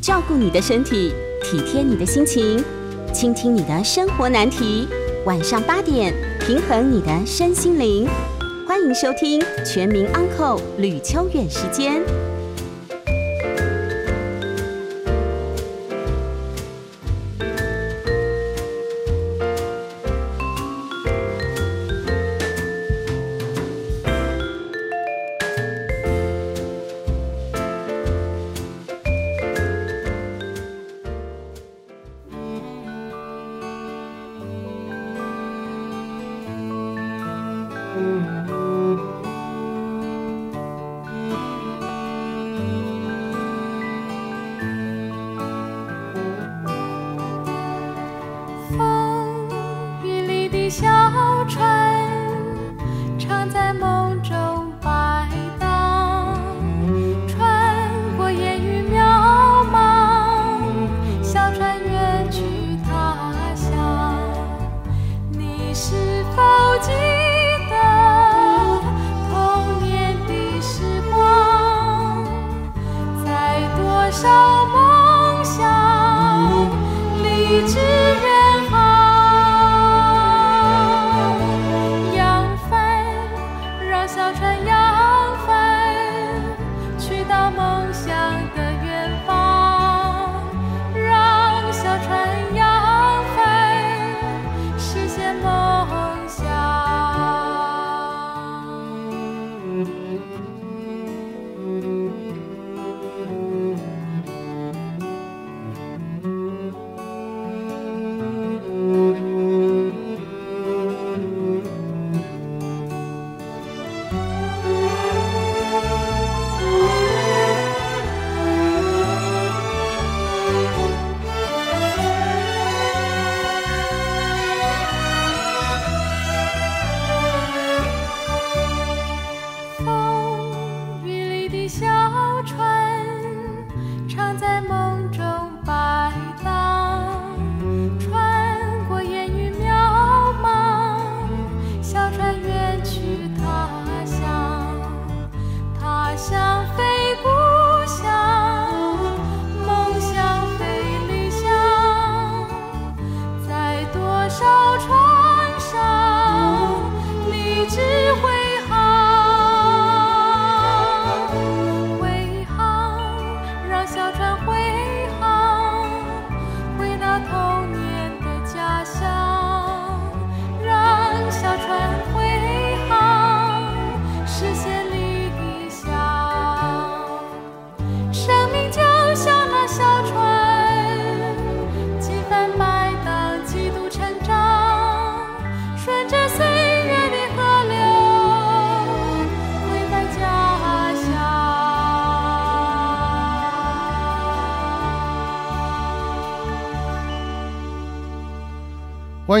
照顾你的身体，体贴你的心情，倾听你的生活难题。晚上八点，平衡你的身心灵。欢迎收听《全民安扣吕秋远时间。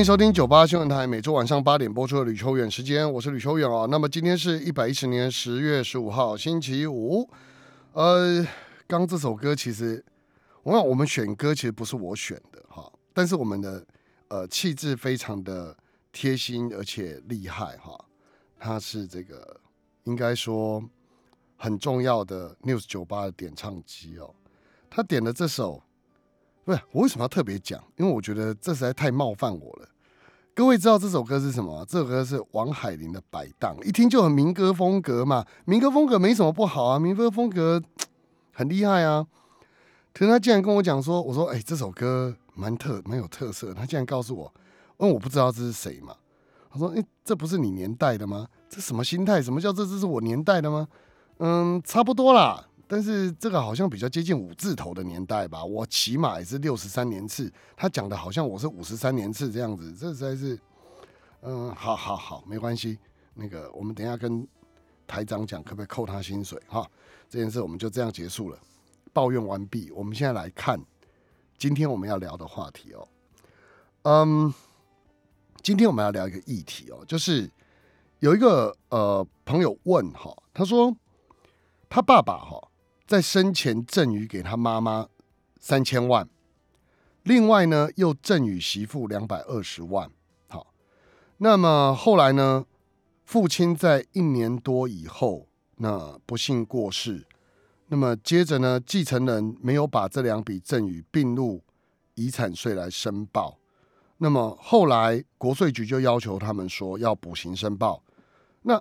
欢迎收听九八新闻台每周晚上八点播出的吕秋远时间，我是吕秋远啊。那么今天是一百一十年十月十五号星期五。呃，刚这首歌其实，我想我们选歌其实不是我选的哈，但是我们的呃气质非常的贴心而且厉害哈。它是这个应该说很重要的 News 九八的点唱机哦。他点的这首。不是我为什么要特别讲？因为我觉得这实在太冒犯我了。各位知道这首歌是什么？这首歌是王海玲的《摆荡》，一听就很民歌风格嘛。民歌风格没什么不好啊，民歌风格 很厉害啊。可是他竟然跟我讲说：“我说，哎，这首歌蛮特蛮有特色。”他竟然告诉我：“问我不知道这是谁嘛。”他说：“哎，这不是你年代的吗？这什么心态？什么叫这这是我年代的吗？”嗯，差不多啦。但是这个好像比较接近五字头的年代吧，我起码也是六十三年次，他讲的好像我是五十三年次这样子，这实在是，嗯，好好好，没关系，那个我们等下跟台长讲，可不可以扣他薪水哈？这件事我们就这样结束了，抱怨完毕，我们现在来看今天我们要聊的话题哦，嗯，今天我们要聊一个议题哦，就是有一个呃朋友问哈，他说他爸爸哈。在生前赠予给他妈妈三千万，另外呢又赠予媳妇两百二十万。好，那么后来呢，父亲在一年多以后，那不幸过世。那么接着呢，继承人没有把这两笔赠与并入遗产税来申报，那么后来国税局就要求他们说要补行申报。那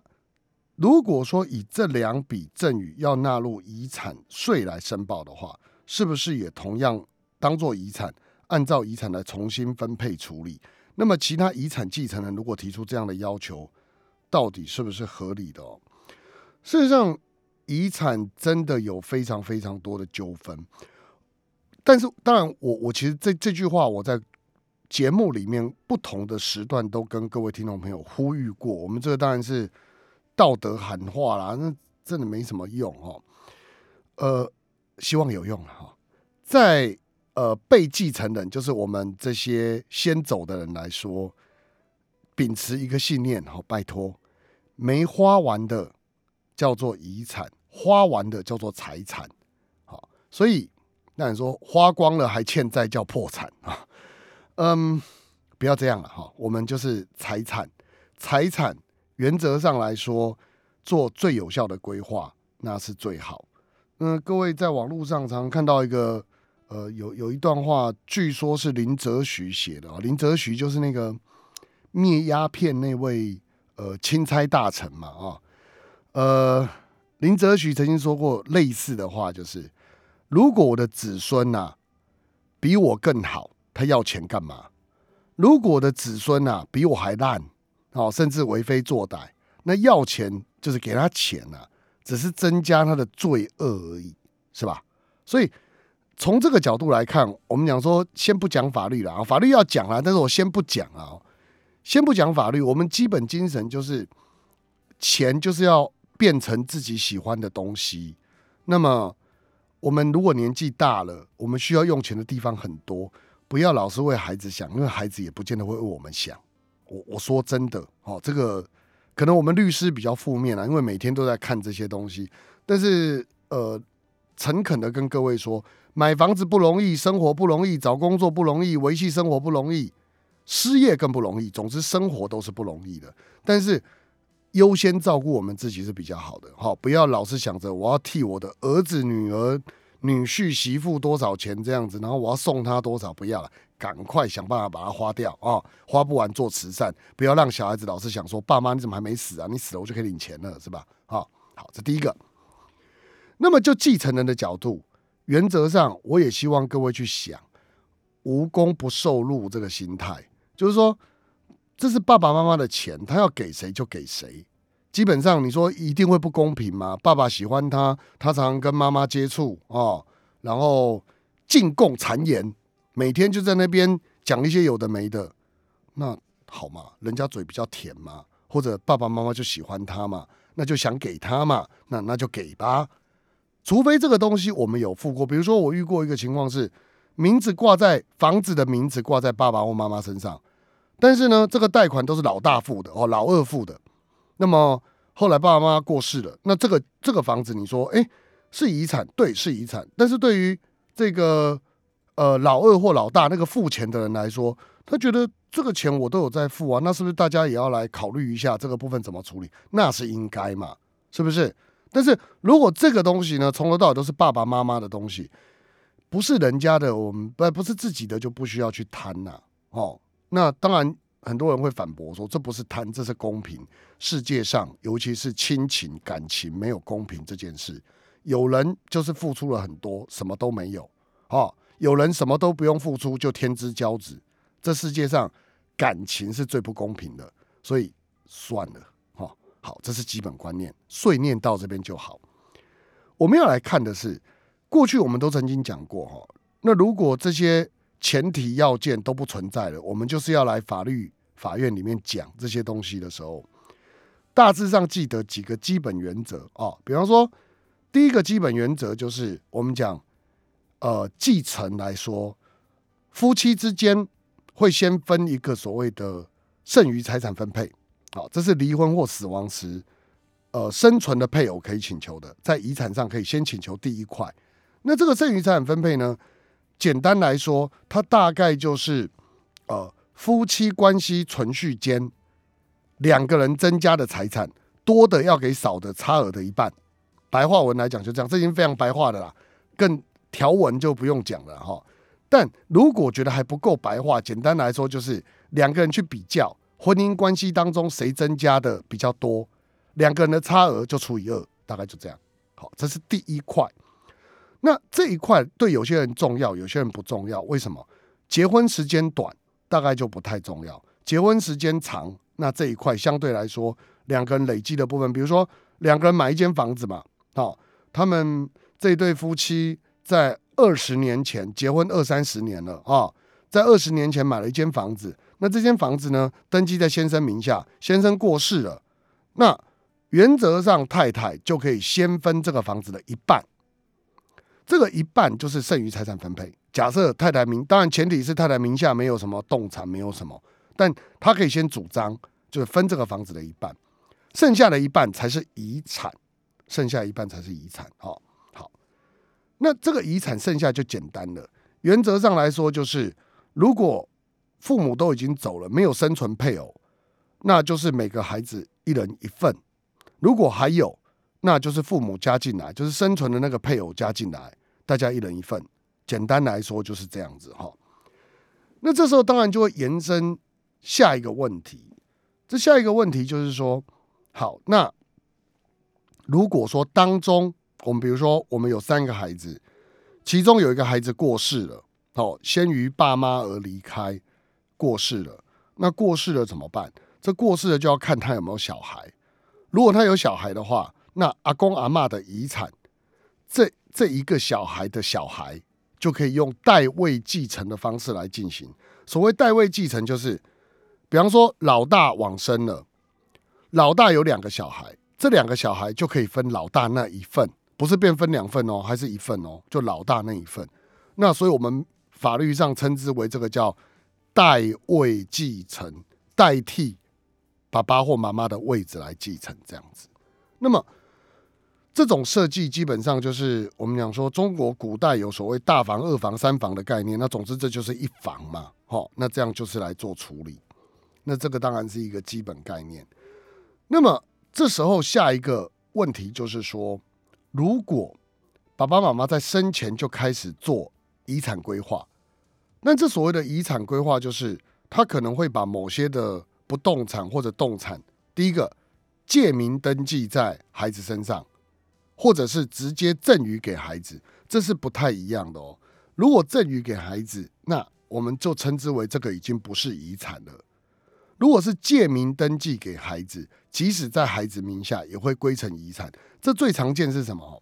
如果说以这两笔赠与要纳入遗产税来申报的话，是不是也同样当做遗产，按照遗产来重新分配处理？那么其他遗产继承人如果提出这样的要求，到底是不是合理的？哦，事实上，遗产真的有非常非常多的纠纷。但是，当然，我我其实这这句话我在节目里面不同的时段都跟各位听众朋友呼吁过，我们这个当然是。道德喊话啦，那真的没什么用哦。呃，希望有用哈。在呃被继承人，就是我们这些先走的人来说，秉持一个信念，好，拜托，没花完的叫做遗产，花完的叫做财产。好，所以那你说花光了还欠债叫破产啊？嗯，不要这样了哈。我们就是财产，财产。原则上来说，做最有效的规划那是最好。那，各位在网络上常看到一个，呃，有有一段话，据说是林则徐写的啊。林则徐就是那个灭鸦片那位呃钦差大臣嘛啊。呃，林则徐曾经说过类似的话，就是如果我的子孙呐比我更好，他要钱干嘛？如果我的子孙呐比我还烂。哦，甚至为非作歹，那要钱就是给他钱呐，只是增加他的罪恶而已，是吧？所以从这个角度来看，我们讲说，先不讲法律了啊，法律要讲啊，但是我先不讲啊，先不讲法律，我们基本精神就是钱就是要变成自己喜欢的东西。那么我们如果年纪大了，我们需要用钱的地方很多，不要老是为孩子想，因为孩子也不见得会为我们想。我我说真的，哦，这个可能我们律师比较负面啊，因为每天都在看这些东西。但是，呃，诚恳的跟各位说，买房子不容易，生活不容易，找工作不容易，维系生活不容易，失业更不容易。总之，生活都是不容易的。但是，优先照顾我们自己是比较好的。好，不要老是想着我要替我的儿子、女儿、女婿、媳妇多少钱这样子，然后我要送他多少，不要了。赶快想办法把它花掉啊！花不完做慈善，不要让小孩子老是想说：“爸妈你怎么还没死啊？你死了我就可以领钱了，是吧？”啊，好，这第一个。那么就继承人的角度，原则上我也希望各位去想“无功不受禄”这个心态，就是说这是爸爸妈妈的钱，他要给谁就给谁。基本上你说一定会不公平吗？爸爸喜欢他，他常常跟妈妈接触啊，然后进贡谗言。每天就在那边讲一些有的没的，那好嘛，人家嘴比较甜嘛，或者爸爸妈妈就喜欢他嘛，那就想给他嘛，那那就给吧。除非这个东西我们有付过，比如说我遇过一个情况是，名字挂在房子的名字挂在爸爸或妈妈身上，但是呢，这个贷款都是老大付的哦，老二付的。那么后来爸爸妈妈过世了，那这个这个房子你说，哎，是遗产，对，是遗产，但是对于这个。呃，老二或老大那个付钱的人来说，他觉得这个钱我都有在付啊，那是不是大家也要来考虑一下这个部分怎么处理？那是应该嘛，是不是？但是如果这个东西呢，从头到尾都是爸爸妈妈的东西，不是人家的，我们不不是自己的，就不需要去贪呐。哦，那当然很多人会反驳说，这不是贪，这是公平。世界上尤其是亲情感情没有公平这件事，有人就是付出了很多，什么都没有，哦。有人什么都不用付出就天之骄子，这世界上感情是最不公平的，所以算了，哈，好，这是基本观念，碎念到这边就好。我们要来看的是，过去我们都曾经讲过，哈，那如果这些前提要件都不存在了，我们就是要来法律法院里面讲这些东西的时候，大致上记得几个基本原则啊，比方说，第一个基本原则就是我们讲。呃，继承来说，夫妻之间会先分一个所谓的剩余财产分配，好，这是离婚或死亡时，呃，生存的配偶可以请求的，在遗产上可以先请求第一块。那这个剩余财产分配呢，简单来说，它大概就是呃，夫妻关系存续间两个人增加的财产多的要给少的差额的一半，白话文来讲就这样，这已经非常白话的啦，更条文就不用讲了哈。但如果觉得还不够白话，简单来说就是两个人去比较婚姻关系当中谁增加的比较多，两个人的差额就除以二，大概就这样。好，这是第一块。那这一块对有些人重要，有些人不重要。为什么？结婚时间短，大概就不太重要；结婚时间长，那这一块相对来说，两个人累积的部分，比如说两个人买一间房子嘛，好，他们这对夫妻在二十年前结婚二三十年了啊，在二十年前买了一间房子，那这间房子呢，登记在先生名下，先生过世了，那原则上太太就可以先分这个房子的一半。这个一半就是剩余财产分配。假设太太名，当然前提是太太名下没有什么动产，没有什么，但他可以先主张，就是分这个房子的一半，剩下的一半才是遗产，剩下一半才是遗产。好，好，那这个遗产剩下就简单了。原则上来说，就是如果父母都已经走了，没有生存配偶，那就是每个孩子一人一份；如果还有，那就是父母加进来，就是生存的那个配偶加进来。大家一人一份，简单来说就是这样子哈。那这时候当然就会延伸下一个问题，这下一个问题就是说，好，那如果说当中我们比如说我们有三个孩子，其中有一个孩子过世了，哦，先于爸妈而离开，过世了，那过世了怎么办？这过世了就要看他有没有小孩，如果他有小孩的话，那阿公阿妈的遗产，这。这一个小孩的小孩就可以用代位继承的方式来进行。所谓代位继承，就是比方说老大往生了，老大有两个小孩，这两个小孩就可以分老大那一份，不是变分两份哦，还是一份哦，就老大那一份。那所以我们法律上称之为这个叫代位继承，代替爸爸或妈妈的位置来继承这样子。那么。这种设计基本上就是我们讲说，中国古代有所谓大房、二房、三房的概念。那总之这就是一房嘛，好，那这样就是来做处理。那这个当然是一个基本概念。那么这时候下一个问题就是说，如果爸爸妈妈在生前就开始做遗产规划，那这所谓的遗产规划就是他可能会把某些的不动产或者动产，第一个借名登记在孩子身上。或者是直接赠予给孩子，这是不太一样的哦。如果赠予给孩子，那我们就称之为这个已经不是遗产了。如果是借名登记给孩子，即使在孩子名下，也会归成遗产。这最常见是什么？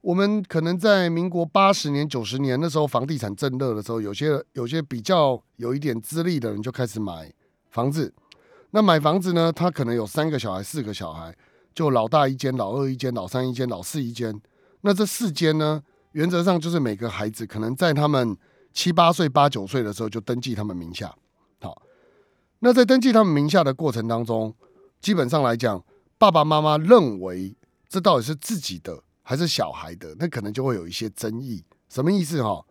我们可能在民国八十年、九十年那时候，房地产正热的时候，有些有些比较有一点资历的人就开始买房子。那买房子呢，他可能有三个小孩、四个小孩。就老大一间，老二一间，老三一间，老四一间。那这四间呢？原则上就是每个孩子可能在他们七八岁、八九岁的时候就登记他们名下。好，那在登记他们名下的过程当中，基本上来讲，爸爸妈妈认为这到底是自己的还是小孩的，那可能就会有一些争议。什么意思哈？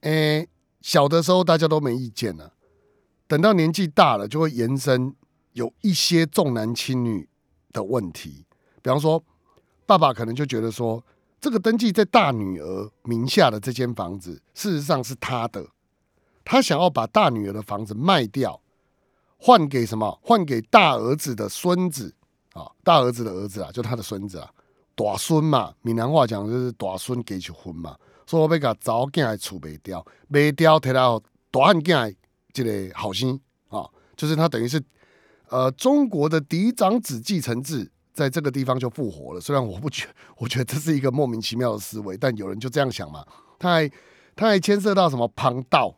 诶，小的时候大家都没意见呢，等到年纪大了，就会延伸有一些重男轻女。的问题，比方说，爸爸可能就觉得说，这个登记在大女儿名下的这间房子，事实上是他的，他想要把大女儿的房子卖掉，换给什么？换给大儿子的孙子啊，大儿子的儿子啊，就他的孙子啊，大孙嘛，闽南话讲就是大孙给去婚嘛，所以我要把早囝的厝卖掉，卖掉摕到大汉囝这个好心啊，就是他等于是。呃，中国的嫡长子继承制在这个地方就复活了。虽然我不觉，我觉得这是一个莫名其妙的思维，但有人就这样想嘛。他还他还牵涉到什么旁道，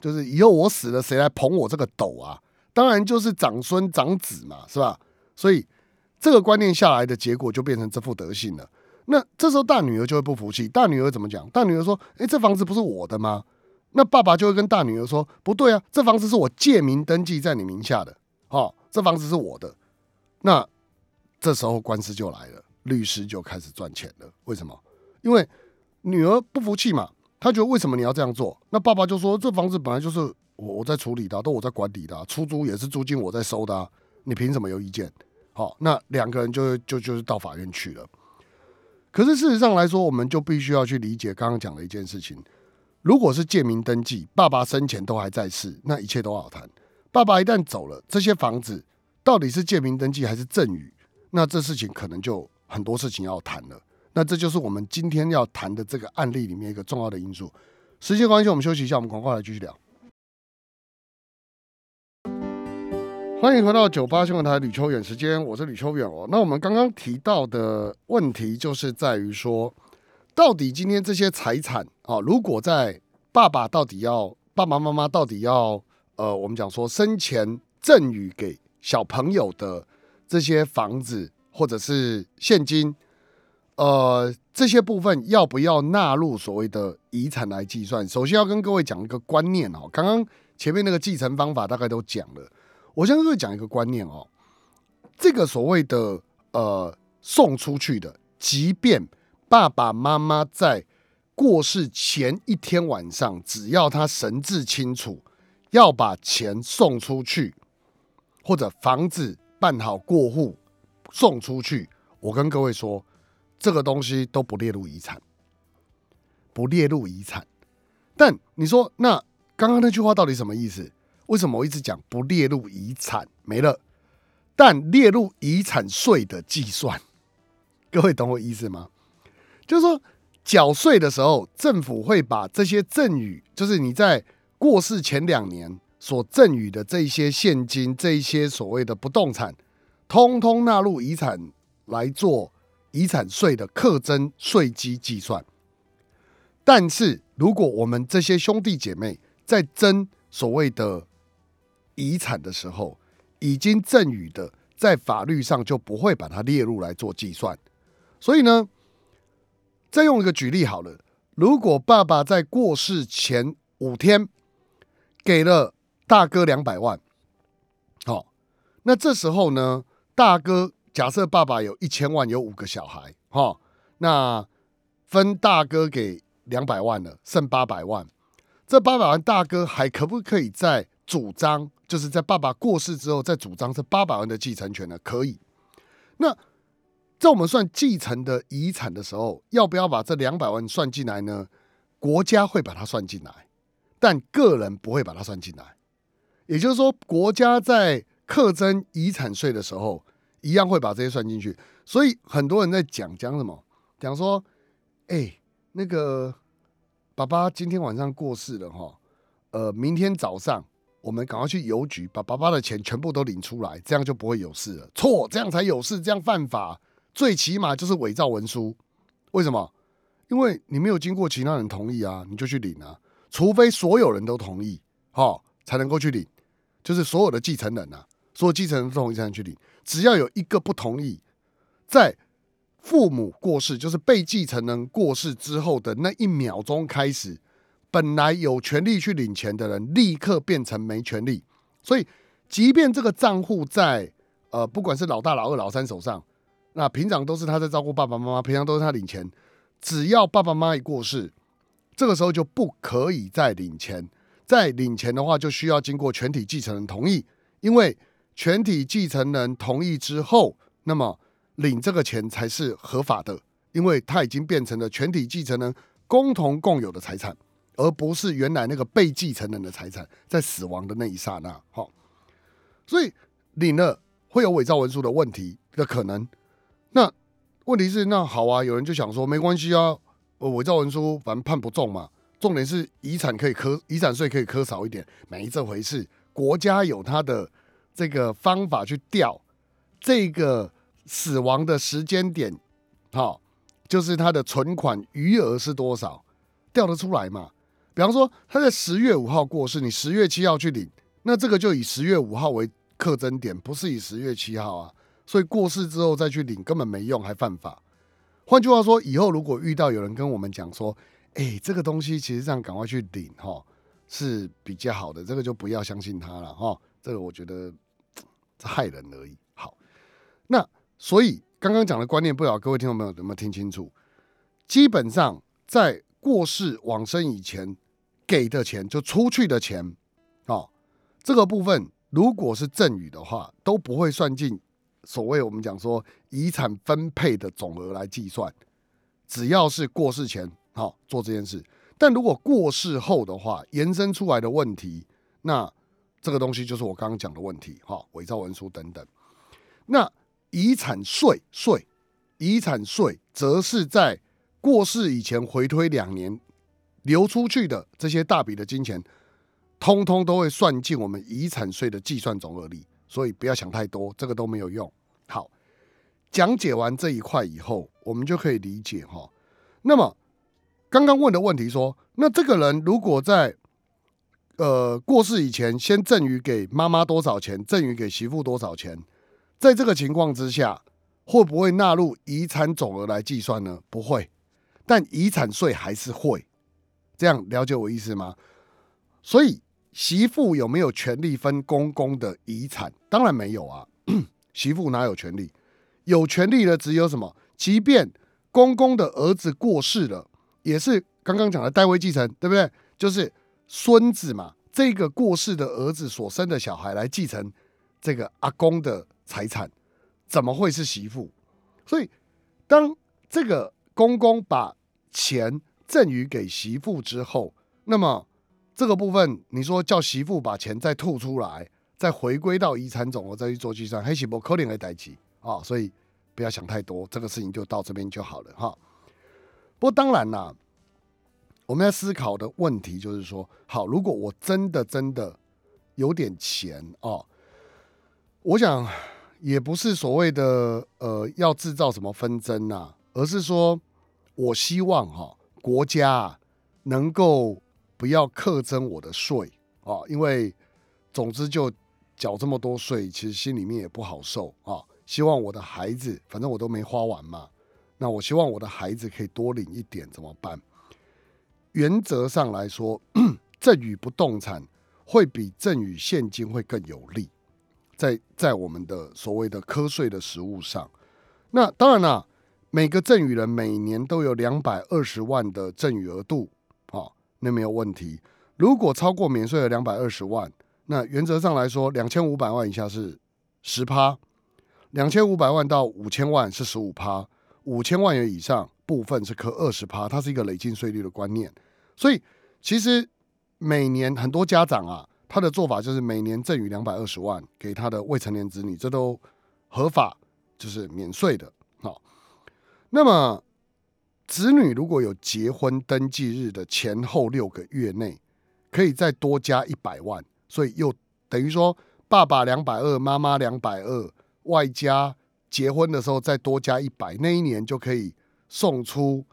就是以后我死了，谁来捧我这个斗啊？当然就是长孙长子嘛，是吧？所以这个观念下来的结果就变成这副德性了。那这时候大女儿就会不服气，大女儿怎么讲？大女儿说：“哎，这房子不是我的吗？”那爸爸就会跟大女儿说：“不对啊，这房子是我借名登记在你名下的。”哦。这房子是我的，那这时候官司就来了，律师就开始赚钱了。为什么？因为女儿不服气嘛，他觉得为什么你要这样做？那爸爸就说：“这房子本来就是我我在处理的，都我在管理的，出租也是租金我在收的，你凭什么有意见？”好，那两个人就就就是到法院去了。可是事实上来说，我们就必须要去理解刚刚讲的一件事情：如果是借名登记，爸爸生前都还在世，那一切都好谈。爸爸一旦走了，这些房子到底是借名登记还是赠与？那这事情可能就很多事情要谈了。那这就是我们今天要谈的这个案例里面一个重要的因素。时间关系，我们休息一下，我们广告来继续聊。欢迎回到九八新闻台吕秋远时间，我是吕秋远哦。那我们刚刚提到的问题，就是在于说，到底今天这些财产啊，如果在爸爸到底要爸爸妈妈到底要呃，我们讲说生前赠与给小朋友的这些房子或者是现金，呃，这些部分要不要纳入所谓的遗产来计算？首先要跟各位讲一个观念哦，刚刚前面那个继承方法大概都讲了。我先跟各位讲一个观念哦，这个所谓的呃送出去的，即便爸爸妈妈在过世前一天晚上，只要他神志清楚，要把钱送出去，或者房子办好过户送出去，我跟各位说，这个东西都不列入遗产，不列入遗产。但你说那刚刚那句话到底什么意思？为什么我一直讲不列入遗产没了，但列入遗产税的计算？各位懂我意思吗？就是说缴税的时候，政府会把这些赠与，就是你在过世前两年所赠与的这些现金、这一些所谓的不动产，通通纳入遗产来做遗产税的课征税基计算。但是如果我们这些兄弟姐妹在征所谓的遗产的时候，已经赠与的，在法律上就不会把它列入来做计算。所以呢，再用一个举例好了，如果爸爸在过世前五天给了大哥两百万，好，那这时候呢，大哥假设爸爸有一千万，有五个小孩，哈，那分大哥给两百万了，剩八百万，这八百万大哥还可不可以在主张？就是在爸爸过世之后，再主张这八百万的继承权呢？可以。那在我们算继承的遗产的时候，要不要把这两百万算进来呢？国家会把它算进来，但个人不会把它算进来。也就是说，国家在课征遗产税的时候，一样会把这些算进去。所以很多人在讲讲什么？讲说，哎，那个爸爸今天晚上过世了哈，呃，明天早上。我们赶快去邮局把爸爸的钱全部都领出来，这样就不会有事了。错，这样才有事，这样犯法。最起码就是伪造文书。为什么？因为你没有经过其他人同意啊，你就去领啊。除非所有人都同意，哈，才能够去领。就是所有的继承人呐，所有继承人都同意才能去领。只要有一个不同意，在父母过世，就是被继承人过世之后的那一秒钟开始。本来有权利去领钱的人，立刻变成没权利。所以，即便这个账户在呃，不管是老大、老二、老三手上，那平常都是他在照顾爸爸妈妈，平常都是他领钱。只要爸爸妈妈一过世，这个时候就不可以再领钱。再领钱的话，就需要经过全体继承人同意。因为全体继承人同意之后，那么领这个钱才是合法的，因为它已经变成了全体继承人共同共有的财产。而不是原来那个被继承人的财产，在死亡的那一刹那，好，所以领了会有伪造文书的问题的可能。那问题是，那好啊，有人就想说，没关系啊，伪造文书反正判不重嘛。重点是遗产可以科遗产税可以科少一点，没这回事。国家有它的这个方法去调这个死亡的时间点，好，就是他的存款余额是多少，调得出来嘛。比方说，他在十月五号过世，你十月七号去领，那这个就以十月五号为特征点，不是以十月七号啊。所以过世之后再去领根本没用，还犯法。换句话说，以后如果遇到有人跟我们讲说，哎，这个东西其实这样赶快去领哈是比较好的，这个就不要相信他了哈。这个我觉得害人而已。好，那所以刚刚讲的观念，不知道各位听众朋友有没有听清楚？基本上在过世往生以前。给的钱就出去的钱，哦，这个部分如果是赠与的话，都不会算进所谓我们讲说遗产分配的总额来计算。只要是过世前好做这件事，但如果过世后的话，延伸出来的问题，那这个东西就是我刚刚讲的问题，哈，伪造文书等等。那遗产税税，遗产税则是在过世以前回推两年流出去的这些大笔的金钱，通通都会算进我们遗产税的计算总额里，所以不要想太多，这个都没有用。好，讲解完这一块以后，我们就可以理解哈。那么刚刚问的问题说，那这个人如果在呃过世以前先赠与给妈妈多少钱，赠与给媳妇多少钱？在这个情况之下，会不会纳入遗产总额来计算呢？不会，但遗产税还是会。这样了解我意思吗？所以媳妇有没有权利分公公的遗产？当然没有啊，媳妇哪有权利？有权利的只有什么？即便公公的儿子过世了，也是刚刚讲的代位继承，对不对？就是孙子嘛，这个过世的儿子所生的小孩来继承这个阿公的。财产怎么会是媳妇？所以当这个公公把钱赠与给媳妇之后，那么这个部分你说叫媳妇把钱再吐出来，再回归到遗产总额再去做计算，黑喜不可能会代起啊！所以不要想太多，这个事情就到这边就好了哈。不过当然啦，我们要思考的问题就是说，好，如果我真的真的有点钱哦，我想。也不是所谓的呃要制造什么纷争呐，而是说我希望哈国家能够不要克征我的税啊，因为总之就缴这么多税，其实心里面也不好受啊。希望我的孩子，反正我都没花完嘛，那我希望我的孩子可以多领一点，怎么办？原则上来说，赠与不动产会比赠与现金会更有利。在在我们的所谓的瞌税的实物上，那当然了，每个赠与人每年都有两百二十万的赠与额度，啊，那没有问题。如果超过免税的两百二十万，那原则上来说，两千五百万以下是十趴，两千五百万到五千万是十五趴，五千万元以上部分是扣二十趴，它是一个累进税率的观念。所以其实每年很多家长啊。他的做法就是每年赠予两百二十万给他的未成年子女，这都合法，就是免税的。好，那么子女如果有结婚登记日的前后六个月内，可以再多加一百万，所以又等于说爸爸两百二，妈妈两百二，外加结婚的时候再多加一百，那一年就可以送出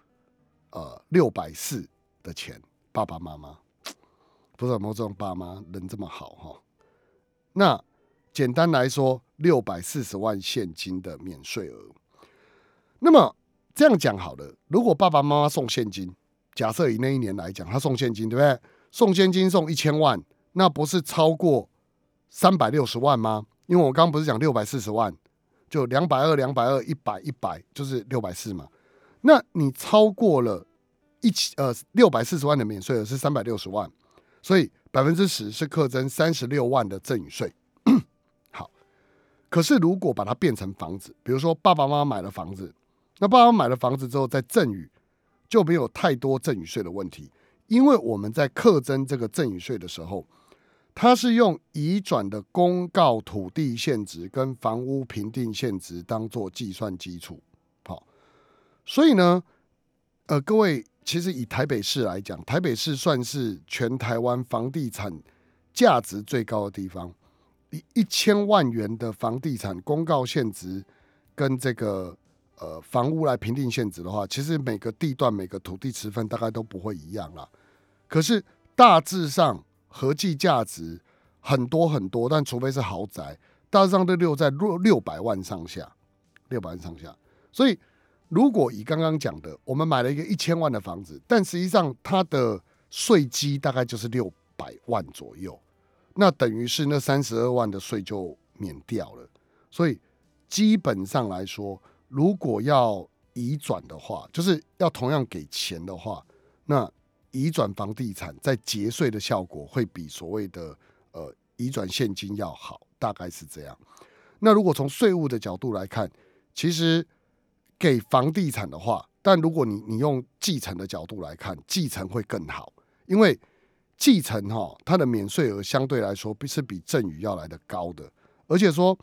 呃六百四的钱，爸爸妈妈。不知道有没有这种爸妈人这么好哈？那简单来说，六百四十万现金的免税额。那么这样讲好了，如果爸爸妈妈送现金，假设以那一年来讲，他送现金，对不对？送现金送一千万，那不是超过三百六十万吗？因为我刚刚不是讲六百四十万，就两百二、两百二、一百、一百，就是六百四嘛。那你超过了一千呃六百四十万的免税额是三百六十万。所以百分之十是课征三十六万的赠与税。好，可是如果把它变成房子，比如说爸爸妈妈买了房子，那爸爸买了房子之后再赠与，就没有太多赠与税的问题，因为我们在课征这个赠与税的时候，它是用移转的公告土地现值跟房屋评定现值当做计算基础。所以呢，呃，各位。其实以台北市来讲，台北市算是全台湾房地产价值最高的地方。一一千万元的房地产公告限值跟这个呃房屋来评定限值的话，其实每个地段每个土地持分大概都不会一样啦。可是大致上合计价值很多很多，但除非是豪宅，大致上都六在六六百万上下，六百万上下。所以。如果以刚刚讲的，我们买了一个一千万的房子，但实际上它的税基大概就是六百万左右，那等于是那三十二万的税就免掉了。所以基本上来说，如果要移转的话，就是要同样给钱的话，那移转房地产在节税的效果会比所谓的呃移转现金要好，大概是这样。那如果从税务的角度来看，其实。给房地产的话，但如果你你用继承的角度来看，继承会更好，因为继承哈它的免税额相对来说是比赠与要来的高的，而且说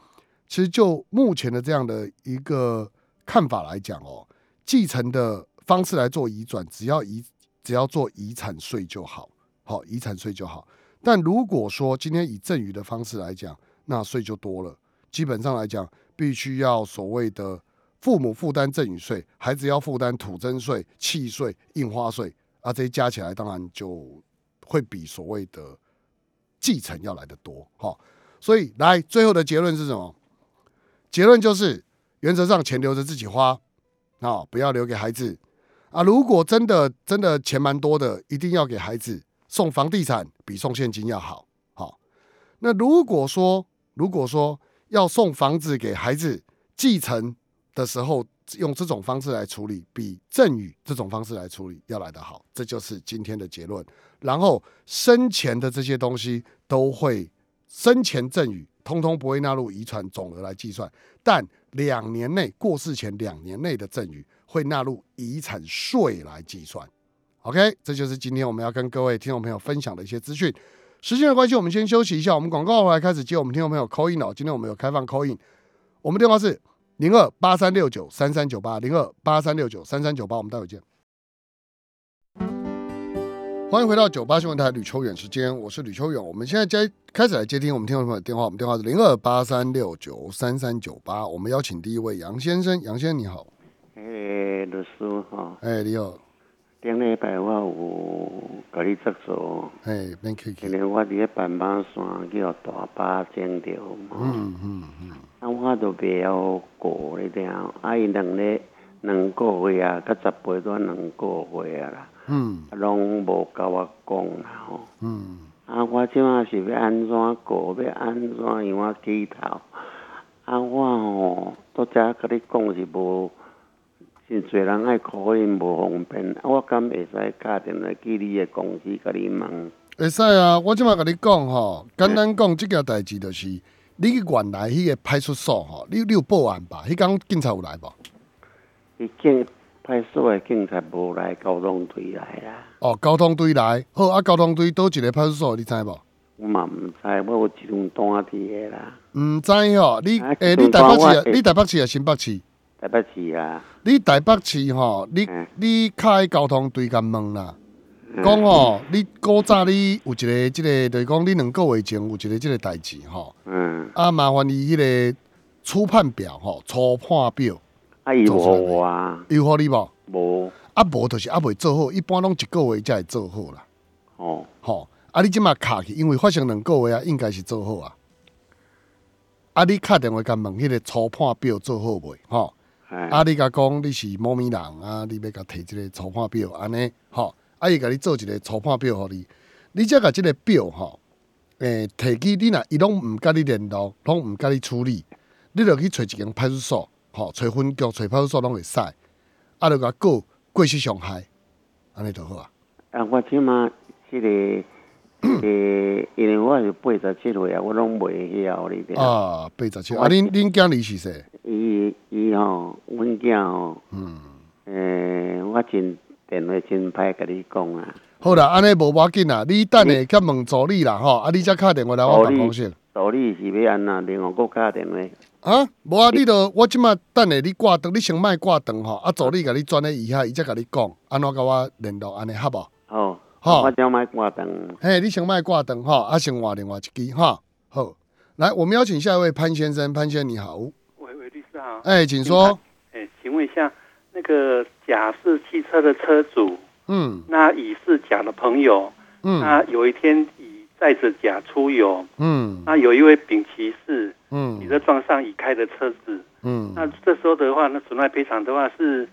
其实就目前的这样的一个看法来讲哦，继承的方式来做移转，只要遗只要做遗产税就好，好遗产税就好。但如果说今天以赠与的方式来讲，那税就多了，基本上来讲，必须要所谓的。父母负担赠与税，孩子要负担土增税、契税、印花税，啊，这些加起来当然就会比所谓的继承要来的多，哈。所以来最后的结论是什么？结论就是原则上钱留着自己花，啊，不要留给孩子啊。如果真的真的钱蛮多的，一定要给孩子送房地产，比送现金要好，好。那如果说如果说要送房子给孩子继承，的时候用这种方式来处理，比赠与这种方式来处理要来得好，这就是今天的结论。然后生前的这些东西都会生前赠与，通通不会纳入遗产总额来计算，但两年内过世前两年内的赠与会纳入遗产税来计算。OK，这就是今天我们要跟各位听众朋友分享的一些资讯。时间的关系，我们先休息一下，我们广告回来开始接我们听众朋友 call in 哦。今天我们有开放 coin，我们电话是。零二八三六九三三九八，零二八三六九三三九八，我们待会见。欢迎回到九八新闻台吕秋远时间，我是吕秋远。我们现在接开始来接听我们听众朋友的电话，我们电话是零二八三六九三三九八。我们邀请第一位杨先生，杨先生你好。哎，律师哈。哎，你好。顶礼拜我有甲你接触，哎，免客气。今日我伫咧斑马线叫大巴整着嘛。嗯嗯嗯。啊，我都袂晓过咧，听，啊，伊两日两个月啊，甲十八段两个月啊啦。嗯。拢无甲我讲啦吼。嗯。啊，我即马是要安怎过？要安怎样啊起头？啊，我吼都则甲你讲是无。真侪人爱考因无方便，啊我敢会使打电话去你的公司甲你问？会使啊！我即马甲你讲吼，简单讲，即件代志就是你原来迄个派出所吼，你你有报案吧？迄工警察有来无？伊警派出所的警察无来，交通队来啦。哦，交通队来，好啊！交通队倒一个派出所，你知无？我嘛毋知，我有一张单伫个啦。毋知吼，你诶，你台北市，你台北市啊，新北市？台北市啊！你台北市吼，你你开交通队甲问啦，讲哦，你古早你有一个即个，就是讲你两个月前有一个即个代志吼，嗯，啊麻烦你迄个初判表吼，初判表，啊有无啊？有互你无？无，啊无就是啊未做好，一般拢一个月才会做好啦。哦，吼，啊你即马卡去，因为发生两个月啊，应该是做好啊。啊你敲电话甲问迄个初判表做好未？吼。啊！你甲讲你是某名人啊，你要甲摕即个初判表，安尼吼，啊伊甲你做一个初判表互你，你则甲即个表吼，诶，提起你若伊拢毋甲你联络，拢毋甲你处理，你著去找一间派出所，吼，找分局、找派出所拢会使，啊，著甲告过失伤害，安尼就好啊。啊，我即嘛即个。诶，因为我是八十七岁啊，我拢袂晓哩。啊，八十七，啊，恁恁囝儿是谁？伊伊吼，阮囝吼，嗯，诶，我真电话真歹甲你讲啊。好啦，安尼无要紧啦，你等下甲问助理啦吼，啊，你则敲电话来我办公室。助理是要安那，另外搁敲电话。啊，无啊，你著我即马等下你挂断，你先莫挂断吼，啊，助理甲你转咧以下，伊则甲你讲，安怎甲我联络，安尼好无？好。好，我先卖挂断。嘿，你先卖挂断吼，啊，先换另外一支哈。好，来，我们邀请下一位潘先生，潘先生你好。喂喂，律师好。哎，请说。哎，请问一下，那个甲是汽车的车主，嗯，那乙是甲的朋友，嗯，那有一天乙载着甲出游，嗯，那有一位丙骑士，嗯，乙在撞上乙开的车子，嗯，那这时候的话，那损害赔偿的话是。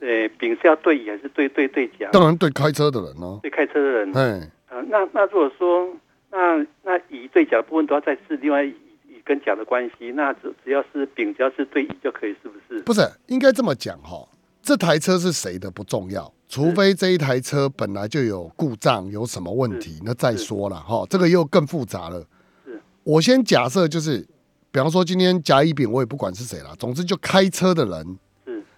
呃，丙是要对乙还是对对对甲？当然对开车的人哦。对开车的人。哎。呃，那那如果说，那那乙对甲的部分都要再是另外乙乙跟甲的关系，那只只要是丙只要是对乙就可以，是不是？不是，应该这么讲哈。这台车是谁的不重要，除非这一台车本来就有故障，有什么问题，那再说了哈。这个又更复杂了。是。我先假设就是，比方说今天甲乙丙，我也不管是谁了，总之就开车的人。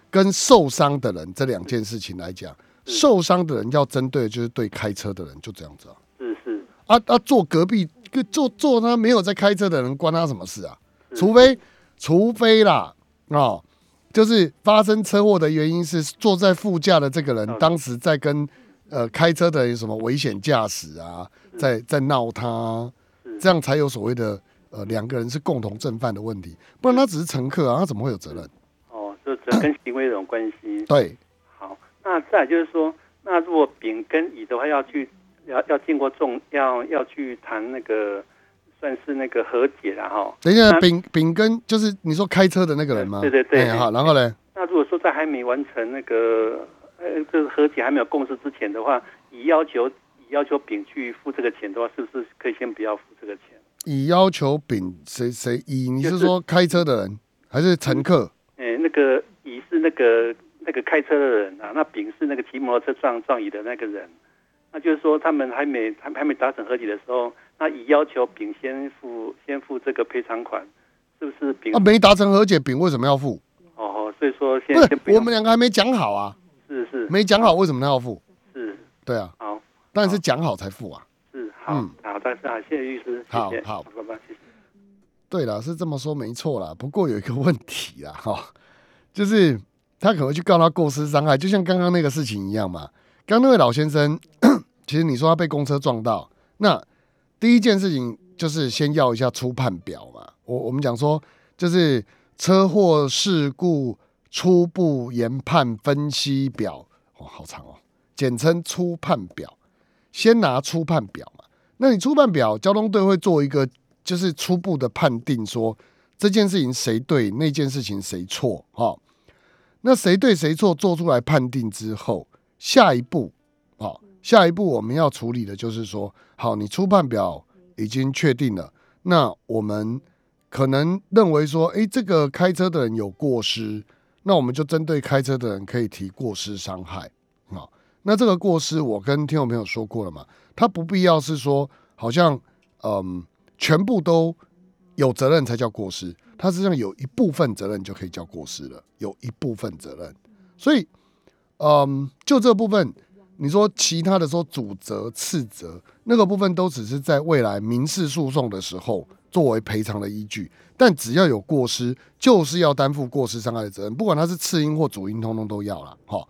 跟受伤的人这两件事情来讲，受伤的人要针对的就是对开车的人，就这样子啊。是是啊啊，坐隔壁坐坐他没有在开车的人，关他什么事啊？除非除非啦，哦，就是发生车祸的原因是坐在副驾的这个人哦当时在跟呃开车的人有什么危险驾驶啊，在在闹他这样才有所谓的呃两个人是共同正犯的问题，不然他只是乘客啊，他怎么会有责任？哦，就这跟行为有种关系。对，好，那再来就是说，那如果丙跟乙的话，要去要要经过重要要去谈那个算是那个和解了哈。等一下，那丙丙跟就是你说开车的那个人吗？对对对哎好，然后呢？那如果说在还没完成那个呃这个和解还没有共识之前的话，乙要求乙要求丙去付这个钱的话，是不是可以先不要付这个钱？乙要求丙谁谁乙？你是是说开车的人还是乘客？哎，那个乙是那个那个开车的人啊，那丙是那个骑摩托车撞撞乙的那个人。那就是说，他们还没还还没达成和解的时候，那乙要求丙先付先付这个赔偿款，是不是丙？啊，没达成和解，丙为什么要付？哦哦，所以说先我们两个还没讲好啊，是是没讲好，为什么他要付？是对啊，好当然是讲好才付啊。是好、嗯好，但是啊，谢谢律师，谢谢，好好拜拜，谢谢。对了，是这么说没错啦，不过有一个问题啦，哈，就是他可能去告他过失伤害，就像刚刚那个事情一样嘛。刚刚那位老先生，其实你说他被公车撞到，那第一件事情就是先要一下初判表嘛。我我们讲说，就是车祸事故初步研判分析表，哦，好长哦，简称初判表。先拿初判表嘛，那你初判表，交通队会做一个就是初步的判定，说这件事情谁对，那件事情谁错，哈、那谁对谁错做出来判定之后，下一步，好、下一步我们要处理的就是说，好，你初判表已经确定了，那我们可能认为说，诶，这个开车的人有过失，那我们就针对开车的人可以提过失伤害，好、那这个过失我跟听众朋友说过了嘛，他不必要是说好像嗯全部都有责任才叫过失，他实际上有一部分责任就可以叫过失了，有一部分责任，所以嗯就这部分。你说其他的说主责次责那个部分都只是在未来民事诉讼的时候作为赔偿的依据，但只要有过失，就是要担负过失伤害的责任，不管他是次因或主因，通通都要了。哈，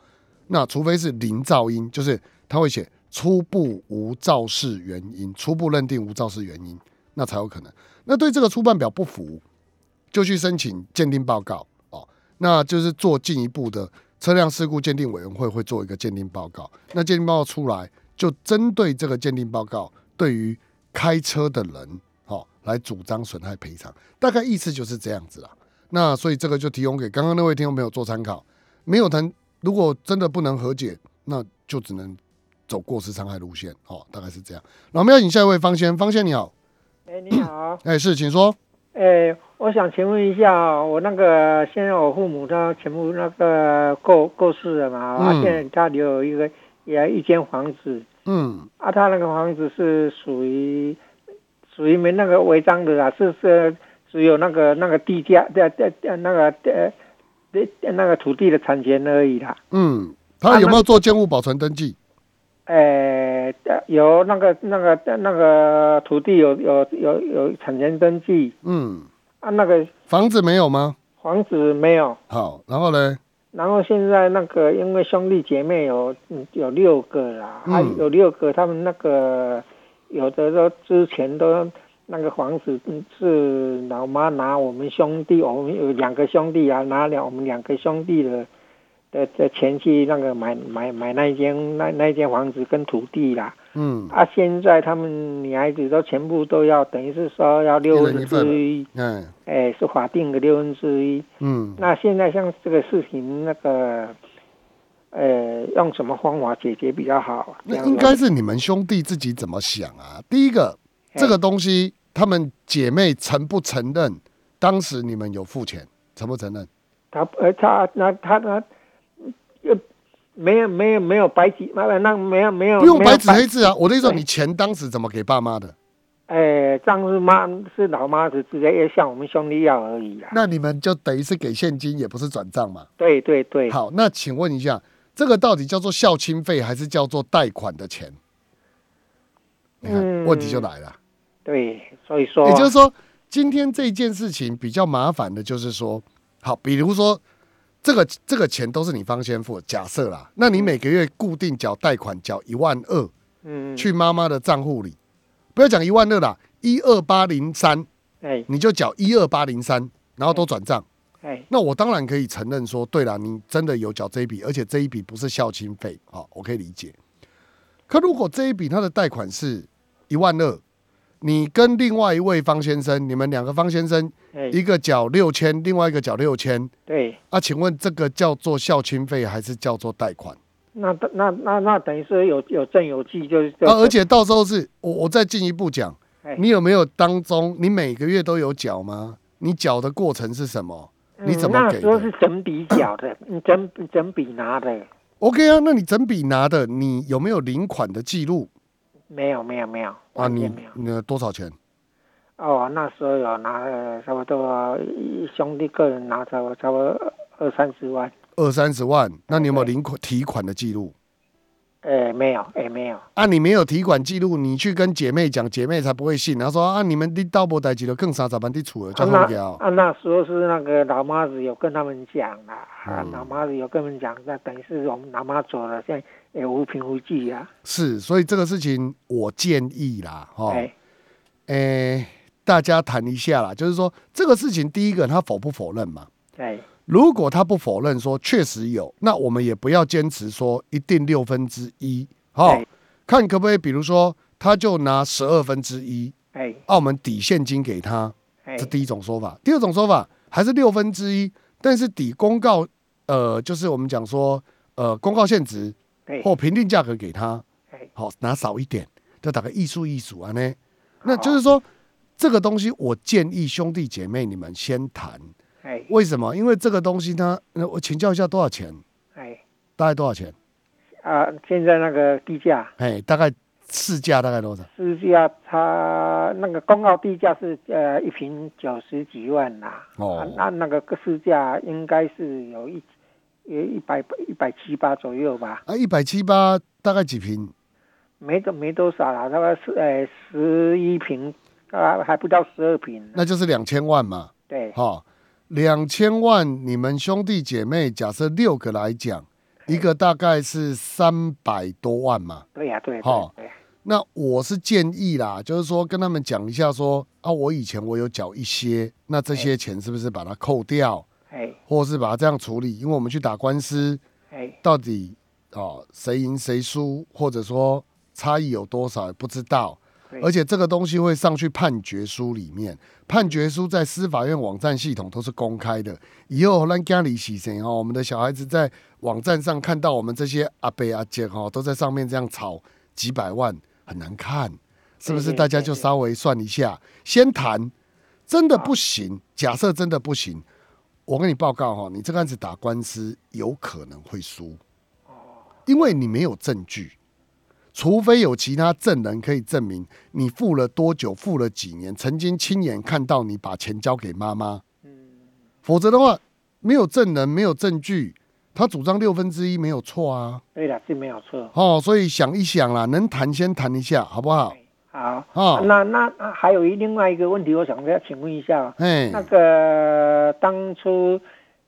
那除非是零噪音，就是他会写初步无肇事原因，初步认定无肇事原因，那才有可能。那对这个初判表不服，就去申请鉴定报告哦，那就是做进一步的车辆事故鉴定委员会会做一个鉴定报告。那鉴定报告出来，就针对这个鉴定报告，对于开车的人，哦，来主张损害赔偿，大概意思就是这样子啦。那所以这个就提供给刚刚那位听众朋友做参考。没有谈，如果真的不能和解，那就只能走过失伤害路线，哦，大概是这样。那我们要请下一位方先，方先你好，哎，你好，哎，是，请说。哎，我想请问一下，我那个现在我父母他全部那个过过世了嘛，啊，嗯现在家里有一个也一间房子，嗯啊，他那个房子是属于属于没那个违章的啦，是是只有那个那个地价的的的那个呃的那个土地的产权而已啦。嗯，他有没有做建物保存登记？呃，有那个那个那个土地有有有有产权登记嗯，啊，那个房子没有吗？房子没有。好，然后呢？然后现在那个，因为兄弟姐妹有嗯有六个啦，嗯啊有六个，他们那个有的都之前都那个房子嗯是老妈拿我们兄弟，我们有两个兄弟啊，拿了我们两个兄弟的的的钱去那个买买买那一间那那一间房子跟土地啦，嗯啊现在他们女孩子都全部都要等于是说要六分之一，嗯，哎是法定的六分之一。嗯，那现在像这个事情，那个呃，用什么方法解决比较好？那应该是你们兄弟自己怎么想啊？第一个，哎这个东西他们姐妹承不承认？当时你们有付钱，承不承认？他呃他那他他呃没有没有没有白纸，那那没有没有不用白纸黑字啊！我的意思说，你钱当时怎么给爸妈的？哎，账是妈是老妈子直接要向我们兄弟要而已啊。那你们就等于是给现金，也不是转账嘛。对对对，好，那请问一下，这个到底叫做孝亲费，还是叫做贷款的钱？你看，嗯问题就来了。对，所以说，也就是说，今天这件事情比较麻烦的，就是说，好，比如说这个这个钱都是你方先付，假设啦，那你每个月固定缴贷款缴一万二嗯，去妈妈的账户里，不要讲一万二啦，一二八零三，哎。你就缴一二八零三，然后都转账。哎，那我当然可以承认说，对了，你真的有缴这一笔，而且这一笔不是孝亲费，啊，我可以理解。可如果这一笔他的贷款是一万二，你跟另外一位方先生，你们两个方先生，哎，一个缴六千，另外一个缴六千，对，啊，请问这个叫做孝亲费还是叫做贷款？那那那那等于是有有证有据，就是啊，而且到时候是我我再进一步讲哎，你有没有当中你每个月都有缴吗？你缴的过程是什么？你怎么给嗯那时候是整笔缴的，你 整整笔拿的，？OK 啊，那你整笔拿的，你有没有领款的记录没有没有没有，啊？你全没有。你多少钱？哦，那时候有拿了差不多一兄弟个人拿差不多差不多二三十万，二三十万，那你有没有对领款提款的记录？哎，没有，哎，没有，啊，你没有提款记录，你去跟姐妹讲，姐妹才不会信。然后说啊，你们你到不代志了，更三十万的处了，啊叫好那掉。啊那时候是那个老妈子有跟他们讲啦，啊嗯老妈子有跟他们讲，那等于是我们老妈走了，现在也无凭无据啊，是，所以这个事情我建议啦，哈、哎，诶、大家谈一下啦，就是说这个事情，第一个他否不否认嘛？对，如果他不否认说确实有，那我们也不要坚持说一定六分之一，哈、对。看可不可以，比如说他就拿十二分之一，哎，澳门抵现金给他，哎这，第一种说法。第二种说法还是六分之一，但是抵公告，呃，就是我们讲说，呃，公告现值对，或评定价格给他，哎，好拿少一点，就打个艺术艺术啊呢。那就是说，这个东西我建议兄弟姐妹你们先谈，哎，为什么？因为这个东西呢，呃我请教一下多少钱？哎，大概多少钱？啊，现在那个地价。哎，大概市价大概多少？市价差那个公告地价是呃一平九十几万啦、哦啊那那个市价应该是有一有一百一百七八左右吧，啊，一百七八，大概几平？没多没多少啦，大概是呃十一平，啊还不到十二平，那就是两千万嘛。对，哈，两千万，你们兄弟姐妹假设六个来讲，一个大概是三百多万嘛。对呀、对好那我是建议啦，就是说跟他们讲一下说啊，我以前我有缴一些，那这些钱是不是把它扣掉，哎或是把它这样处理？因为我们去打官司，哎到底哦谁赢谁输，或者说差异有多少也不知道。而且这个东西会上去判决书里面，判决书在司法院网站系统都是公开的。以后让家里洗谁哦，我们的小孩子在网站上看到我们这些阿伯阿姐哦，都在上面这样吵几百万，很难看，是不是？大家就稍微算一下，先谈，真的不行，假设真的不行，我跟你报告哈，你这个案子打官司有可能会输，因为你没有证据。除非有其他证人可以证明你付了多久、付了几年，曾经亲眼看到你把钱交给妈妈，否则的话，没有证人、没有证据，他主张六分之一没有错啊。对的，是没有错。哦，所以想一想啦，能谈先谈一下，好不好？好，哦。那那那还有一另外一个问题，我想要请问一下，哎，那个当初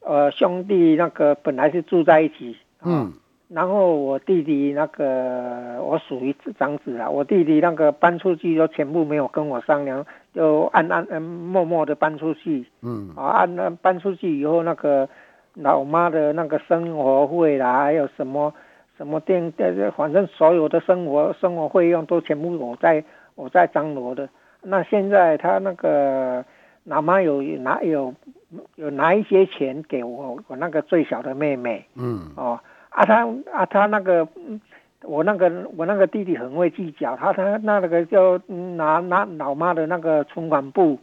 呃兄弟那个本来是住在一起，啊嗯，然后我弟弟那个我属于长子啊，我弟弟那个搬出去就全部没有跟我商量，就暗暗嗯默默的搬出去。嗯，啊，按按搬出去以后那个老妈的那个生活费啦，还有什么什么电呃，反正所有的生活生活费用都全部我在我在张罗的。那现在他那个老妈有拿有有拿一些钱给我我那个最小的妹妹。嗯，哦，啊他啊他那个，嗯我那个我那个弟弟很会计较，他他那个就嗯拿拿老妈的那个存款簿，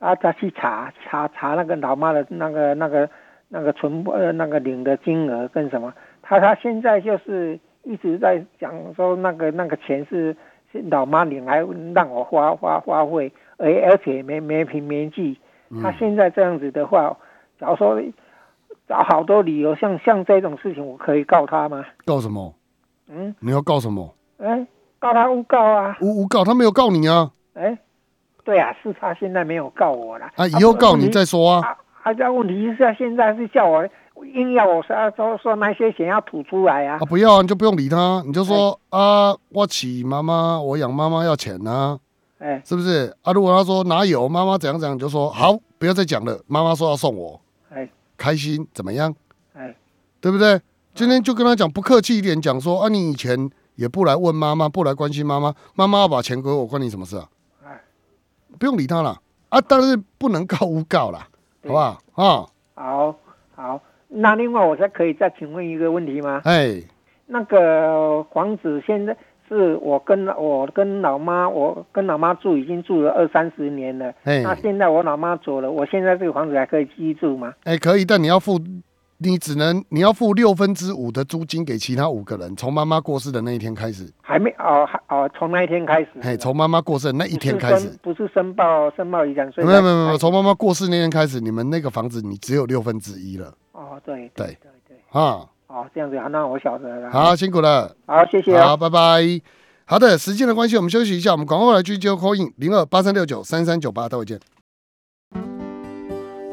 啊他去查查查那个老妈的那个那个那个存呃那个领的金额跟什么，他他现在就是一直在讲说那个那个钱是老妈领来让我花花花费，而而且没没凭没据。他现在这样子的话，假如说找好多理由，像像这种事情，我可以告他吗？告什么？嗯，你要告什么？哎，告他诬告啊！诬诬告，他没有告你啊。哎，对啊，是他现在没有告我了。啊，以后告你再说啊。啊，啊，这问题是现在是叫我硬要我说说说那些钱要吐出来啊。啊，不要啊，你就不用理他，你就说啊，我娶妈妈，我养妈妈要钱呢。哎，是不是啊？如果他说哪有妈妈怎样怎样，你就说好，不要再讲了。妈妈说要送我，哎，开心怎么样？哎，对不对？今天就跟他讲，不客气一点讲说啊，你以前也不来问妈妈，不来关心妈妈，妈妈要把钱给我，关你什么事啊？哎，不用理他了啊，但是不能告诬告啦，好不好啊？好，好，那另外我再可以再请问一个问题吗？哎，那个房子现在。是我跟我跟老妈，我跟老妈住已经住了二三十年了。哎，那现在我老妈走了，我现在这个房子还可以居住吗？哎，可以，但你要付，你只能你要付六分之五的租金给其他五个人，从妈妈过世的那一天开始。还没哦，还哦，从那一天开始。嘿，从妈妈过世的那一天开始，不是申报申报遗产税。没有没有没有，从妈妈过世那天开始，你们那个房子你只有六分之一了。哦，对对对对，啊，哦这样子，那我晓得了。好，辛苦了。好，谢谢。好，拜拜。好的，时间的关系，我们休息一下。我们广告来继续接 call in 零二八三六九三三九八，待会见。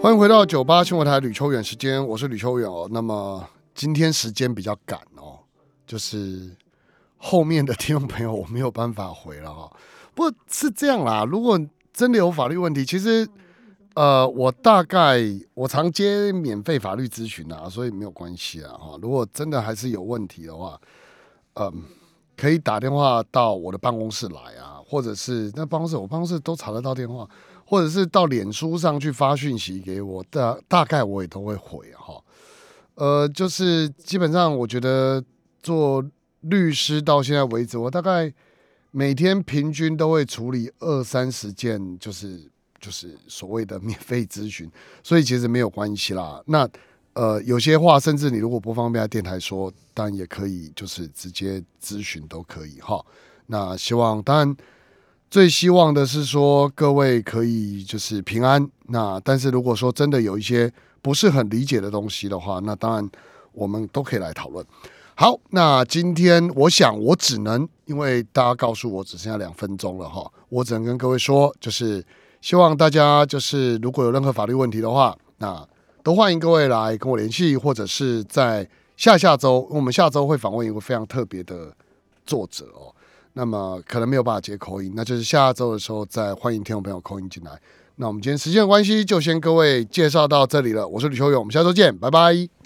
欢迎回到九八新闻台吕秋远时间，我是吕秋远哦。那么今天时间比较赶哦，就是后面的听众朋友我没有办法回了哈。不过是这样啦，如果真的有法律问题，其实呃，我大概我常接免费法律咨询啊，所以没有关系啊哈。如果真的还是有问题的话，嗯。可以打电话到我的办公室来啊，或者是那办公室，我办公室都查得到电话，或者是到脸书上去发讯息给我，大大概我也都会回哈。呃，就是基本上我觉得做律师到现在为止，我大概每天平均都会处理二三十件，就是就是所谓的 免费咨询，所以其实没有关系啦。那呃，有些话甚至你如果不方便在电台说，当然也可以，就是直接咨询都可以哈。那希望当然最希望的是说各位可以就是平安。那但是如果说真的有一些不是很理解的东西的话，那当然我们都可以来讨论。好，那今天我想我只能因为大家告诉我只剩下两分钟了哈，我只能跟各位说，就是希望大家就是如果有任何法律问题的话，那。都欢迎各位来跟我联系，或者是在下下周，我们下周会访问一个非常特别的作者哦。那么可能没有办法接口音，那就是下周的时候再欢迎听众朋友口音进来。那我们今天时间的关系，就先各位介绍到这里了。我是吕秋勇，我们下周见，拜拜。